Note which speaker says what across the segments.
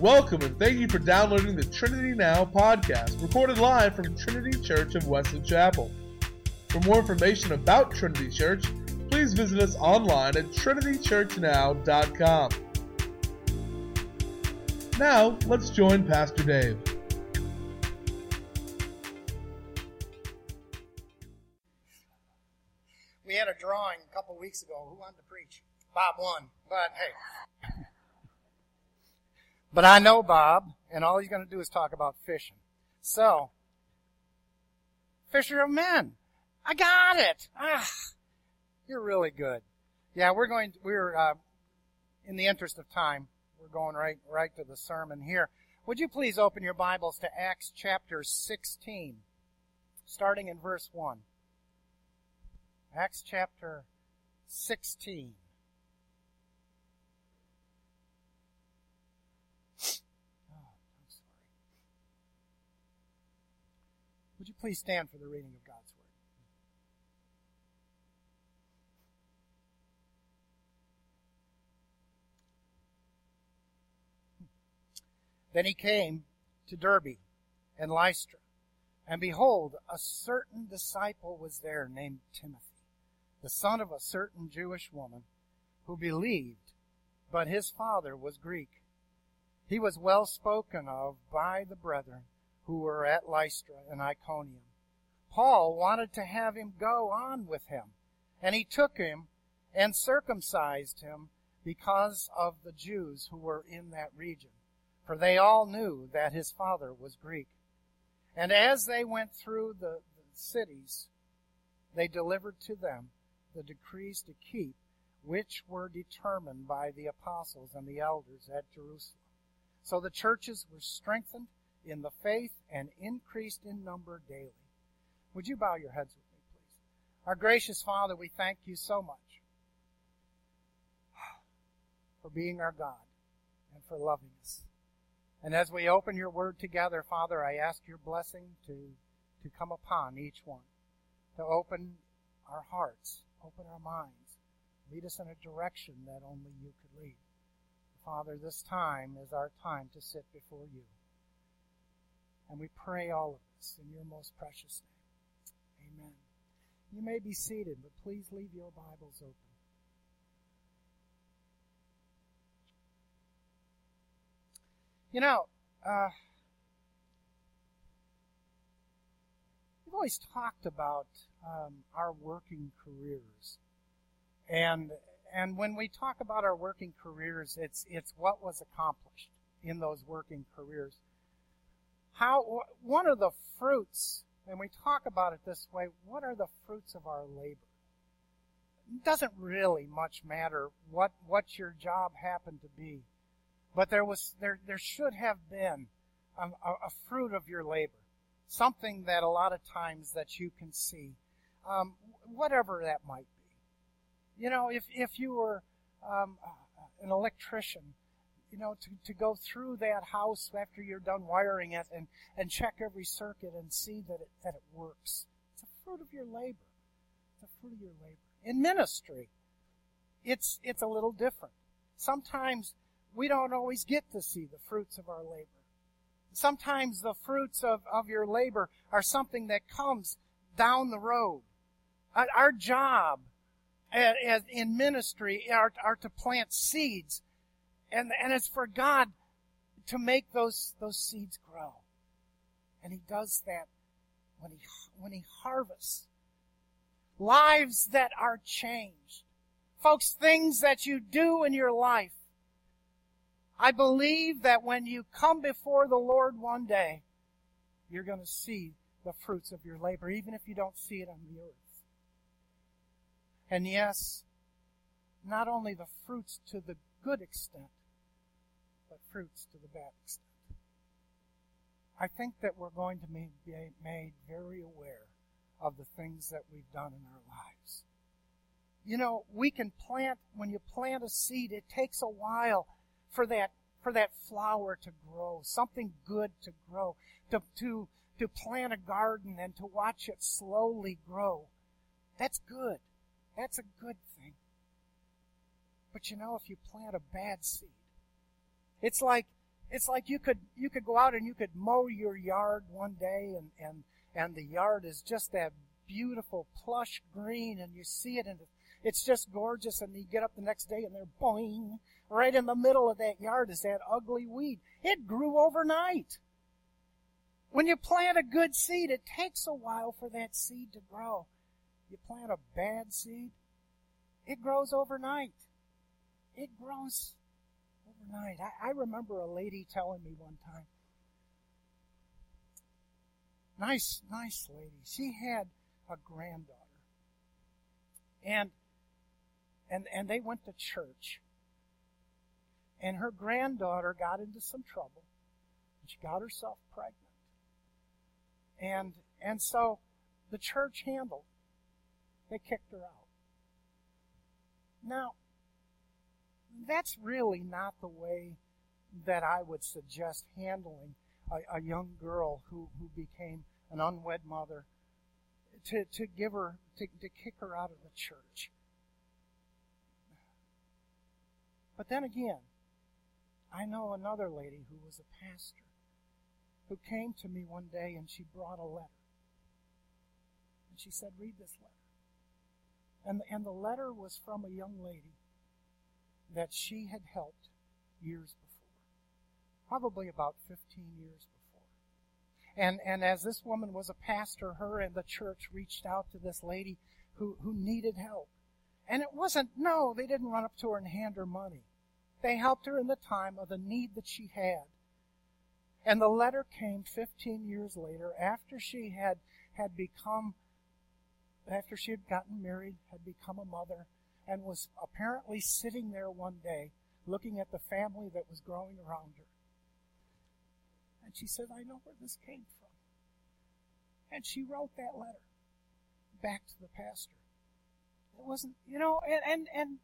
Speaker 1: Welcome and thank you for downloading the Trinity Now podcast, recorded live from Trinity Church of Wesley Chapel. For more information about Trinity Church, please visit us online at trinitychurchnow.com. Now, let's join Pastor Dave.
Speaker 2: We had a drawing a couple weeks ago. Who wanted to preach? Bob won, but hey. But I know Bob, and all he's going to do is talk about fishing. So, fisher of men. I got it. Ah, you're really good. Yeah, we're going. We're uh, in the interest of time. We're going right right to the sermon here. Would you please open your Bibles to Acts chapter 16, starting in verse 1. Acts chapter 16. Oh, I'm sorry. Would you please stand for the reading of God's Word? Then he came to Derbe and Lystra, and behold, a certain disciple was there named Timothy, the son of a certain Jewish woman, who believed, but his father was Greek. He was well spoken of by the brethren who were at Lystra and Iconium. Paul wanted to have him go on with him, and he took him and circumcised him because of the Jews who were in that region for they all knew that his father was Greek. And as they went through the, the, cities, they delivered to them the decrees to keep, which were determined by the apostles and the elders at Jerusalem. So the churches were strengthened in the faith and increased in number daily. Would you bow your heads with me, please? Our gracious Father, we thank you so much for being our God and for loving us. And as we open your word together, Father, I ask your blessing to, to come upon each one, to open our hearts, open our minds, lead us in a direction that only you could lead. Father, this time is our time to sit before you. And we pray all of this in your most precious name. Amen. You may be seated, but please leave your Bibles open. You know, uh, we've always talked about um, our working careers, and and when we talk about our working careers, it's it's what was accomplished in those working careers. How one of the fruits, and we talk about it this way, what are the fruits of our labor? It doesn't really much matter what what your job happened to be but there was, there, there should have been a, a, fruit of your labor. Something that a lot of times that you can see. Um, whatever that might be. You know, if, if you were, um, an electrician, you know, to, to go through that house after you're done wiring it and, and check every circuit and see that it, that it works. It's a fruit of your labor. It's a fruit of your labor. In ministry, it's, it's a little different. Sometimes we don't always get to see the fruits of our labor. Sometimes the fruits of, of your labor are something that comes down the road. Our job in ministry are, are to plant seeds, and, and it's for God to make those, those seeds grow. And He does that when He, when He harvests. Lives that are changed. Folks, things that you do in your life I believe that when you come before the Lord one day, you're going to see the fruits of your labor, even if you don't see it on the earth. And yes, not only the fruits to the good extent, fruits to the bad extent. I think that we're going to be made very aware of the things that we've done in our lives. You know, we can plant, when you plant a seed, it takes a while for that for that flower to grow, something good to grow, to, to, to plant a garden and to watch it slowly grow. That's good. That's a good thing. But you know, if you plant a bad seed, it's like, it's like you could you could go out and you could mow your yard one day and and and the yard is just that beautiful plush green and you see it and it's just gorgeous and you get up the next day and they're boing right in the middle of that yard is that ugly weed. It grew overnight. When you plant a good seed it takes a while for that seed to grow. You plant a bad seed it grows overnight. It grows I, I remember a lady telling me one time, nice, nice lady. She had a granddaughter. And, and, and they went to church. And her granddaughter got into some trouble. She got herself pregnant. And, and so the church handled. They kicked her out. Now, that's really not the way that I would suggest handling a, a young girl who, who became an unwed mother to, to give her, to, to kick her out of the church. But then again, I know another lady who was a pastor who came to me one day and she brought a letter. And she said, Read this letter. And, and the letter was from a young lady that she had helped years before, probably about 15 years before. And, and as this woman was a pastor, her and the church reached out to this lady who, who needed help. And it wasn't, no, they didn't run up to her and hand her money. They helped her in the time of the need that she had. And the letter came 15 years later after she had, had become, after she had gotten married, had become a mother, and was apparently sitting there one day looking at the family that was growing around her. And she said, I know where this came from. And she wrote that letter back to the pastor. It wasn't, you know, and, and, and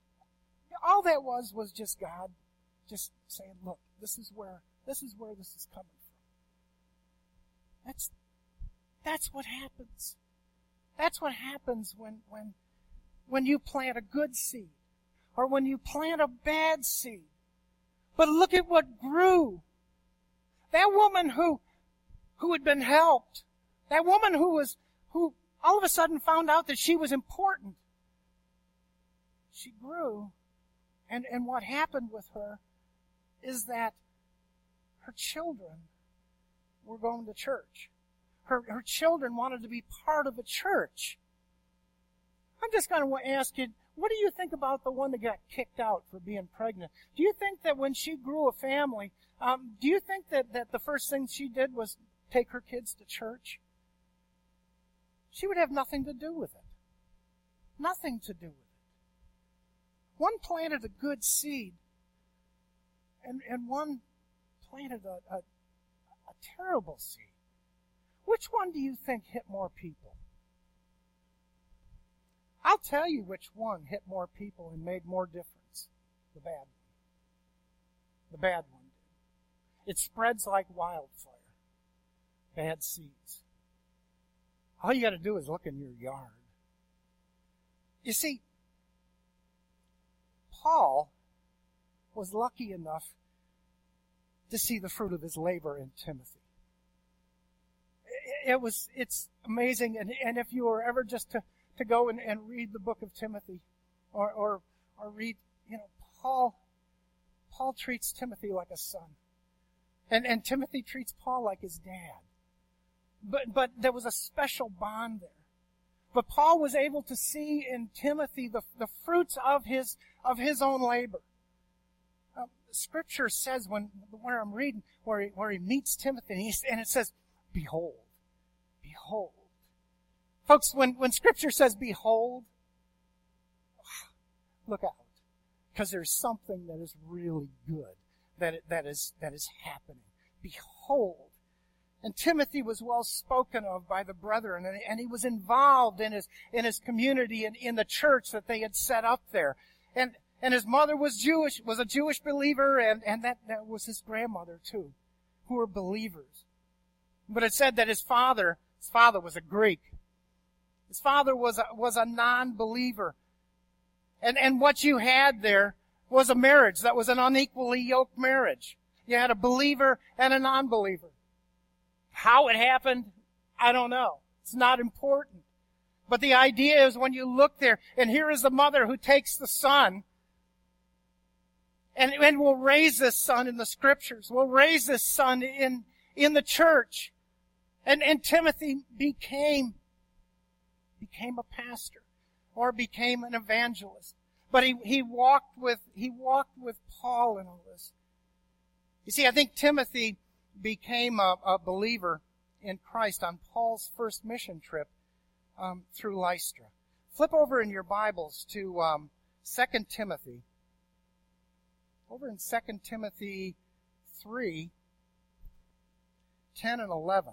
Speaker 2: all that was was just God just saying, look, this is where, this is where this is coming from. That's, that's what happens. That's what happens when, when when you plant a good seed or when you plant a bad seed. But look at what grew. That woman who, who had been helped, that woman who was, who all of a sudden found out that she was important. She grew. And, and what happened with her is that her children were going to church. Her, her children wanted to be part of a church. I'm just going to ask you, what do you think about the one that got kicked out for being pregnant? Do you think that when she grew a family, um, do you think that, that the first thing she did was take her kids to church? She would have nothing to do with it. Nothing to do with it. One planted a good seed, and, and one planted a, a, a terrible seed. Which one do you think hit more people? I'll tell you which one hit more people and made more difference. The bad one. The bad one did. It spreads like wildfire. Bad seeds. All you gotta do is look in your yard. You see, Paul was lucky enough to see the fruit of his labor in Timothy. It was, it's amazing. And, and if you were ever just to to go and, and read the book of Timothy or, or, or read, you know, Paul, Paul treats Timothy like a son. And, and Timothy treats Paul like his dad. But, but there was a special bond there. But Paul was able to see in Timothy the, the fruits of his, of his own labor. Um, scripture says when, where I'm reading, where he, where he meets Timothy, and, he, and it says, behold, behold, Folks, when, when scripture says behold, look out. Because there's something that is really good that, that is, that is happening. Behold. And Timothy was well spoken of by the brethren, and, and he was involved in his, in his community and in the church that they had set up there. And, and his mother was Jewish, was a Jewish believer, and, and that, that was his grandmother too, who were believers. But it said that his father, his father was a Greek. His father was a, was a non-believer. And, and what you had there was a marriage that was an unequally yoked marriage. You had a believer and a non-believer. How it happened, I don't know. It's not important. But the idea is when you look there, and here is the mother who takes the son, and, and will raise this son in the scriptures, will raise this son in, in the church. And, and Timothy became, became a pastor, or became an evangelist. But he, he walked with, he walked with Paul in all this. You see, I think Timothy became a, a believer in Christ on Paul's first mission trip um, through Lystra. Flip over in your Bibles to um, 2 Timothy. Over in 2 Timothy 3, 10 and 11.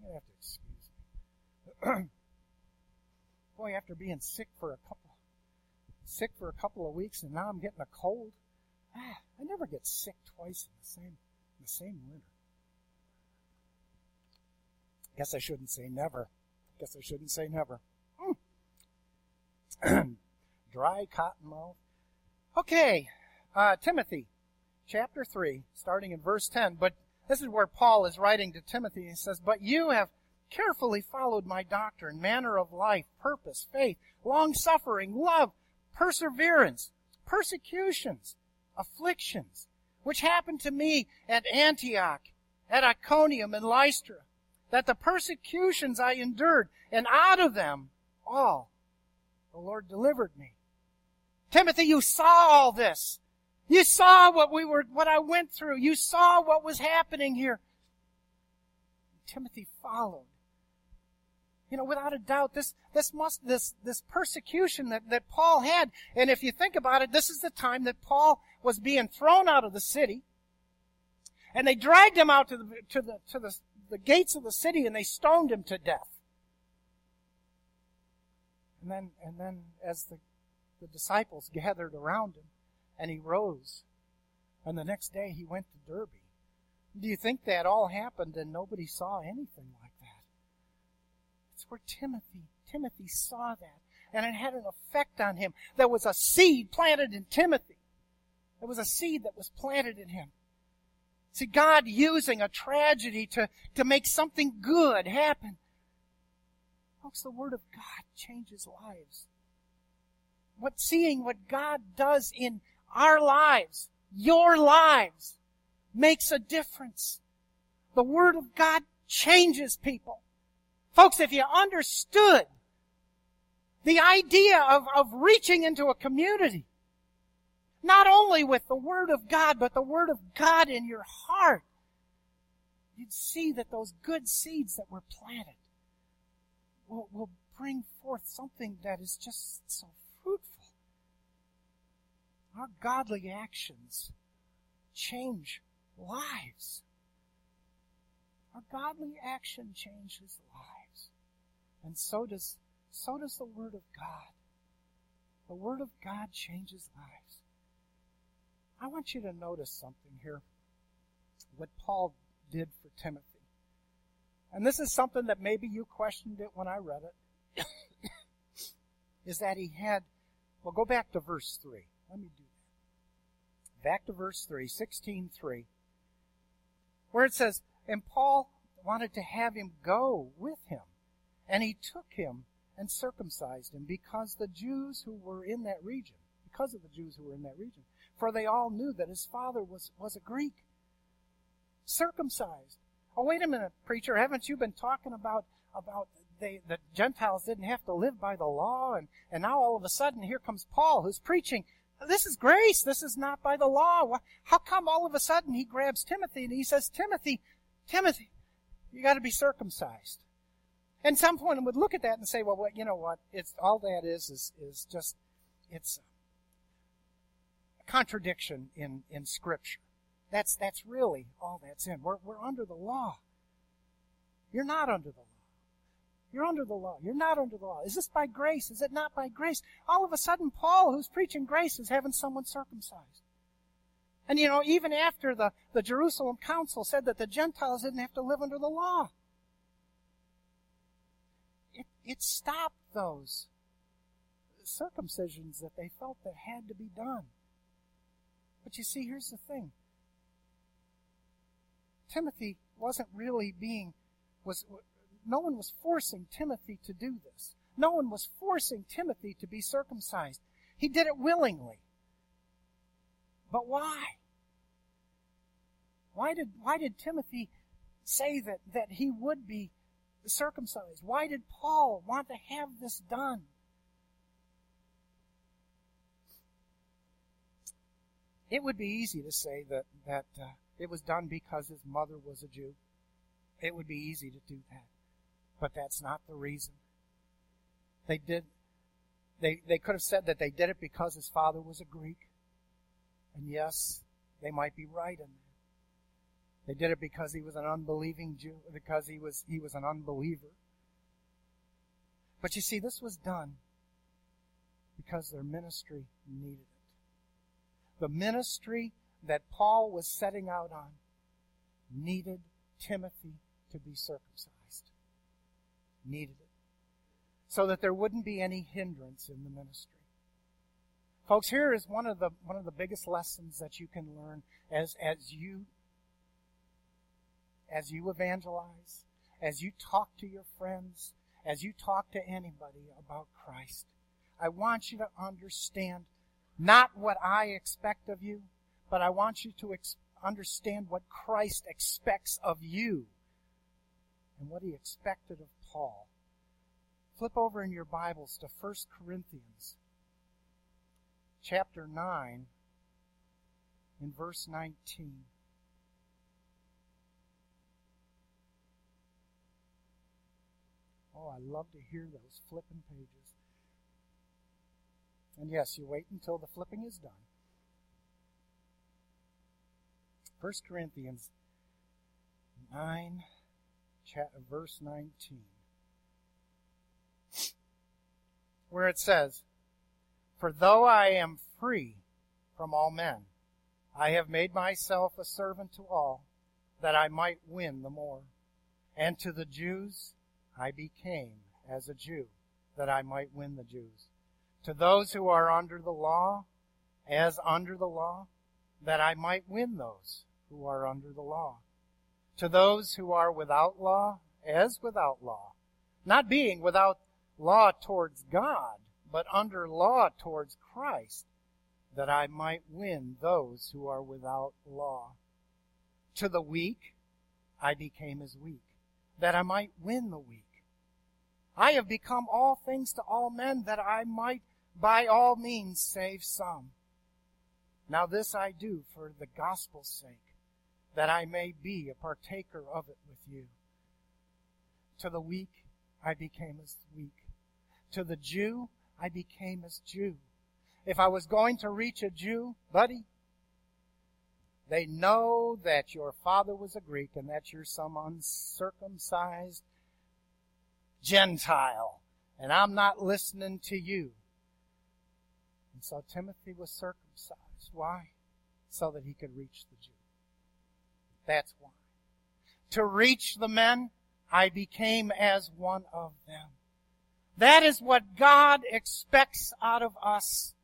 Speaker 2: You have to excuse me. Boy, after being sick for a couple, sick for a couple of weeks, and now I'm getting a cold. Ah, I never get sick twice in the same in the same winter. Guess I shouldn't say never. Guess I shouldn't say never. Mm. Dry cotton mouth. Okay, uh, Timothy, chapter 3, starting in verse 10. But this is where Paul is writing to Timothy. He says, But you have carefully followed my doctrine, manner of life, purpose, faith, long suffering, love, perseverance, persecutions, afflictions, which happened to me at Antioch, at Iconium, and Lystra, that the persecutions I endured, and out of them all the Lord delivered me. Timothy, you saw all this. You saw what we were, what I went through. You saw what was happening here. Timothy followed. You know, without a doubt, this, this must, this, this persecution that, that Paul had, and if you think about it, this is the time that Paul was being thrown out of the city, and they dragged him out to the, to the, to the, the gates of the city and they stoned him to death. And then, and then as the, the disciples gathered around him, and he rose, and the next day he went to Derbe. Do you think that all happened and nobody saw anything like where Timothy, Timothy saw that, and it had an effect on him. There was a seed planted in Timothy. There was a seed that was planted in him. See, God using a tragedy to, to make something good happen. Folks, the Word of God changes lives. What seeing what God does in our lives, your lives, makes a difference. The Word of God changes people. Folks, if you understood the idea of, of reaching into a community, not only with the Word of God, but the Word of God in your heart, you'd see that those good seeds that were planted will, will bring forth something that is just so fruitful. Our godly actions change lives. Our godly action changes lives. And so does, so does the Word of God. The Word of God changes lives. I want you to notice something here. What Paul did for Timothy. And this is something that maybe you questioned it when I read it. is that he had, well, go back to verse 3. Let me do that. Back to verse 3, 16 3, where it says, And Paul wanted to have him go with him. And he took him and circumcised him because the Jews who were in that region, because of the Jews who were in that region, for they all knew that his father was, was a Greek. Circumcised. Oh, wait a minute, preacher, haven't you been talking about, about they, the Gentiles didn't have to live by the law, and, and now all of a sudden here comes Paul who's preaching, this is grace, this is not by the law. How come all of a sudden he grabs Timothy and he says, Timothy, Timothy, you gotta be circumcised. And some point would look at that and say, well, you know what, it's, all that is, is, is just, it's a contradiction in, in Scripture. That's, that's really all that's in. We're, we're under the law. You're not under the law. You're under the law. You're not under the law. Is this by grace? Is it not by grace? All of a sudden, Paul, who's preaching grace, is having someone circumcised. And you know, even after the, the Jerusalem Council said that the Gentiles didn't have to live under the law, it, stopped those circumcisions that they felt that had to be done. But you see, here's the thing. Timothy wasn't really being, was, no one was forcing Timothy to do this. No one was forcing Timothy to be circumcised. He did it willingly. But why? Why did, why did Timothy say that, that he would be circumcised? Why did Paul want to have this done? It would be easy to say that, that uh, it was done because his mother was a Jew. It would be easy to do that. But that's not the reason. They did, they, they could have said that they did it because his father was a Greek. And yes, they might be right in that. They did it because he was an unbelieving Jew, because he was, he was an unbeliever. But you see, this was done because their ministry needed it. The ministry that Paul was setting out on needed Timothy to be circumcised. Needed it. So that there wouldn't be any hindrance in the ministry. Folks, here is one of the one of the biggest lessons that you can learn as as you as you evangelize, as you talk to your friends, as you talk to anybody about Christ. I want you to understand not what I expect of you, but I want you to ex- understand what Christ expects of you and what he expected of Paul. Flip over in your Bibles to 1 Corinthians chapter 9 in verse 19. Oh, I love to hear those flipping pages. And yes, you wait until the flipping is done. 1 Corinthians 9, verse 19, where it says, For though I am free from all men, I have made myself a servant to all, that I might win the more. And to the Jews I became as a Jew, that I might win the Jews. To those who are under the law, as under the law, that I might win those who are under the law. To those who are without law, as without law, not being without law towards God, but under law towards Christ, that I might win those who are without law. To the weak, I became as weak, that I might win the weak. I have become all things to all men, that I might by all means save some. Now this I do for the gospel's sake, that I may be a partaker of it with you. To the weak, I became as weak. To the Jew, I became as Jew. If I was going to reach a Jew, buddy, they know that your father was a Greek and that you're some uncircumcised Gentile. And I'm not listening to you. And so Timothy was circumcised. Why? So that he could reach the Jew. That's why. To reach the men, I became as one of them. That is what God expects out of us.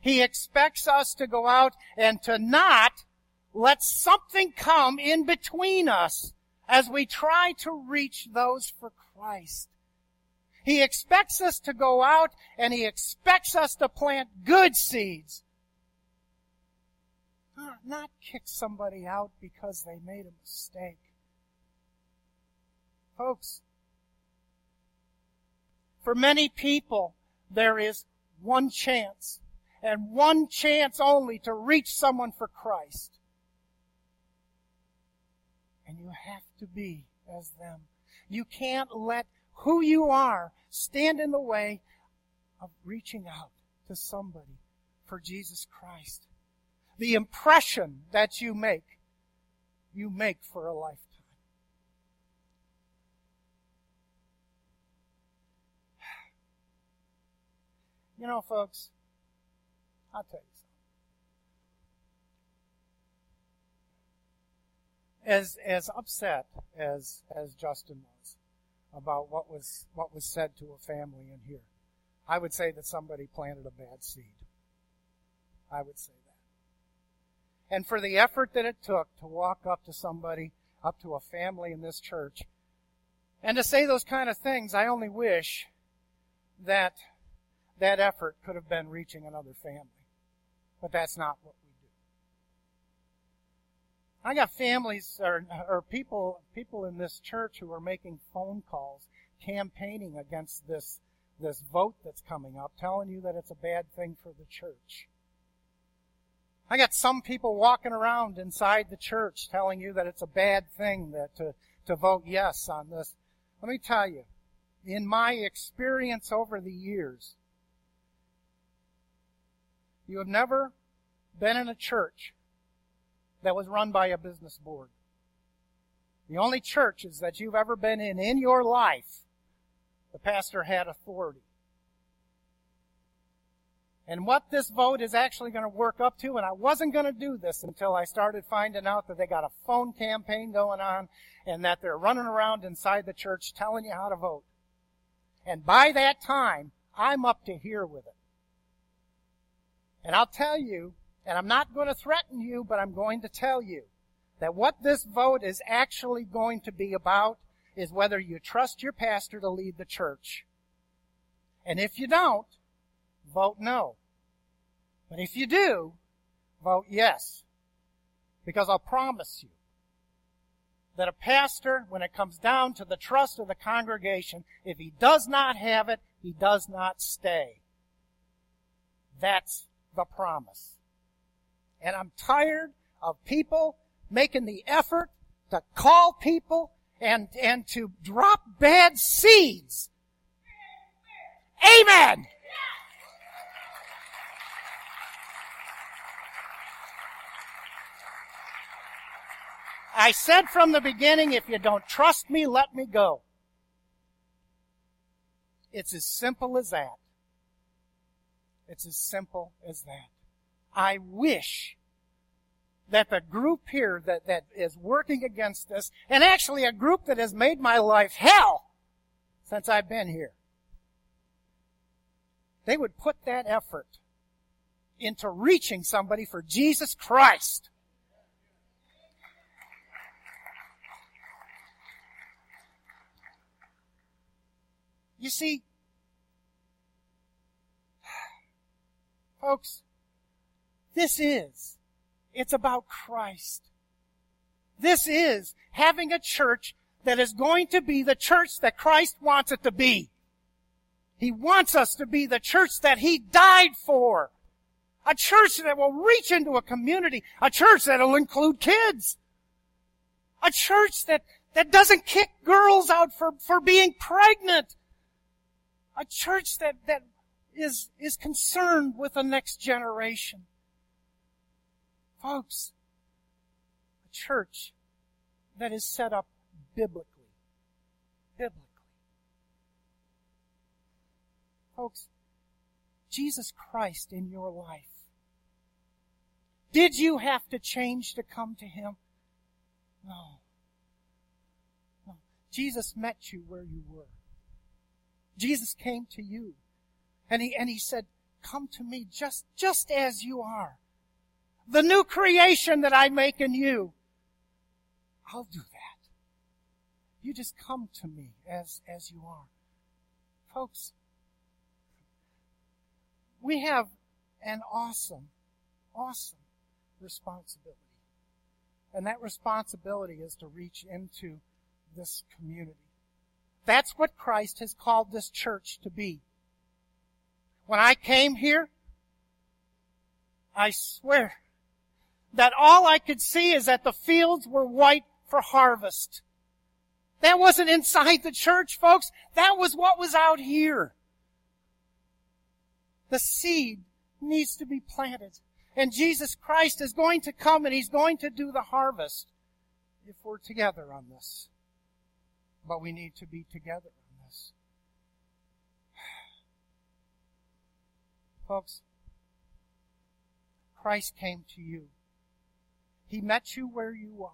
Speaker 2: He expects us to go out and to not let something come in between us as we try to reach those for Christ. He expects us to go out and He expects us to plant good seeds not, kick somebody out because they made a mistake. Folks, for many people, there is one chance, and one chance only to reach someone for Christ. You have to be as them. You can't let who you are stand in the way of reaching out to somebody for Jesus Christ the impression that you make, you make for a lifetime. You know, folks, I'll tell you something. As as upset as as Justin was about what was what was said to a family in here, I would say that somebody planted a bad seed. I would say that. and for the effort that it took to walk up to somebody, up to a family in this church, and to say those kind of things, I only wish that that effort could have been reaching another family. But that's not what we. I got families or, or people, people in this church who are making phone calls, campaigning against this, this vote that's coming up, telling you that it's a bad thing for the church. I got some people walking around inside the church telling you that it's a bad thing that to, to vote yes on this. Let me tell you, in my experience over the years, you have never been in a church that was run by a business board. The only churches that you've ever been in in your life, the pastor had authority. And what this vote is actually going to work up to, and I wasn't going to do this until I started finding out that they got a phone campaign going on and that they're running around inside the church telling you how to vote. And by that time, I'm up to here with it. And I'll tell you, and I'm not going to threaten you, but I'm going to tell you that what this vote is actually going to be about is whether you trust your pastor to lead the church. And if you don't, vote no. But if you do, vote yes. Because I'll promise you that a pastor, when it comes down to the trust of the congregation, if he does not have it, he does not stay. That's the promise. And I'm tired of people making the effort to call people and, and to drop bad seeds. Amen! I said from the beginning, if you don't trust me, let me go. It's as simple as that. It's as simple as that. I wish that the group here that, that is working against this, and actually a group that has made my life hell since I've been here, they would put that effort into reaching somebody for Jesus Christ. You see, folks, this is, it's about Christ. This is having a church that is going to be the church that Christ wants it to be. He wants us to be the church that He died for. A church that will reach into a community. A church that will include kids. A church that, that doesn't kick girls out for, for being pregnant a church that, that is, is concerned with the next generation. Folks, a church that is set up biblically. Biblically. Folks, Jesus Christ in your life. Did you have to change to come to Him? No. no. Jesus met you where you were. Jesus came to you. And he, and he said, come to me just, just as you are. The new creation that I make in you. I'll do that. You just come to me as, as you are. Folks, we have an awesome, awesome responsibility. And that responsibility is to reach into this community. That's what Christ has called this church to be. When I came here, I swear that all I could see is that the fields were white for harvest. That wasn't inside the church, folks. That was what was out here. The seed needs to be planted. And Jesus Christ is going to come and He's going to do the harvest if we're together on this. But we need to be together on this. Folks, Christ came to you. He met you where you are.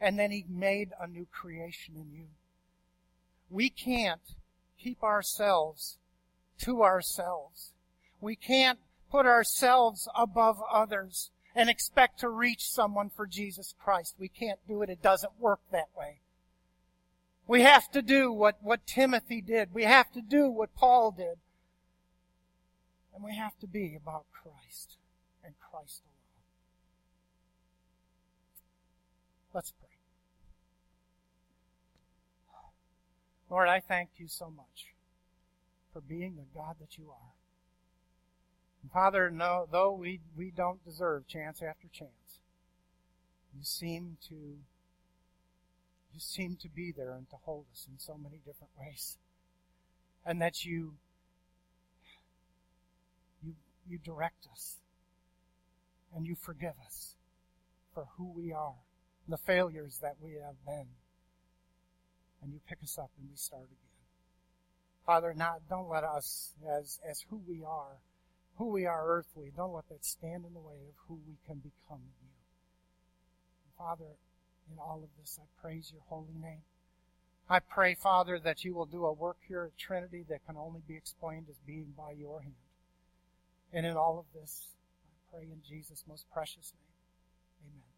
Speaker 2: And then He made a new creation in you. We can't keep ourselves to ourselves. We can't put ourselves above others. and expect to reach someone for Jesus Christ. We can't do it. It doesn't work that way. We have to do what, what Timothy did. We have to do what Paul did. And we have to be about Christ and Christ alone. Let's pray. Lord, I thank you so much for being the God that you are. And Father, no, though we, we don't deserve chance after chance, you seem to you seem to be there and to hold us in so many different ways. And that you you you direct us and you forgive us for who we are, the failures that we have been. And you pick us up and we start again. Father, not don't let us as as who we are, who we are earthly, don't let that stand in the way of who we can become in you. And Father, in all of this. I praise your holy name. I pray, Father, that you will do a work here at Trinity that can only be explained as being by your hand. And in all of this, I pray in Jesus' most precious name.
Speaker 1: Amen.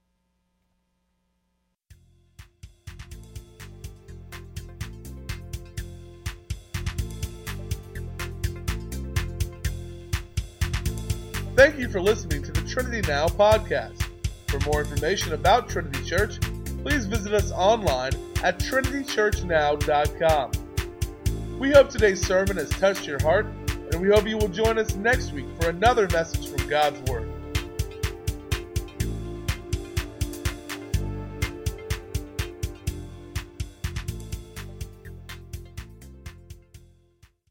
Speaker 1: Thank you for listening to the Trinity Now podcast. For more information about Trinity Church, please visit us online at trinitychurchnow.com. We hope today's sermon has touched your heart, and we hope you will join us next week for another message from God's Word.